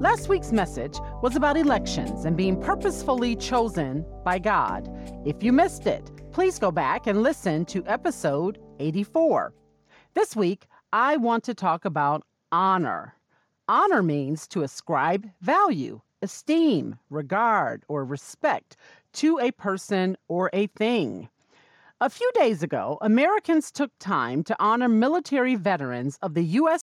Last week's message was about elections and being purposefully chosen by God. If you missed it, please go back and listen to episode 84. This week, I want to talk about honor. Honor means to ascribe value, esteem, regard, or respect to a person or a thing. A few days ago, Americans took time to honor military veterans of the U.S.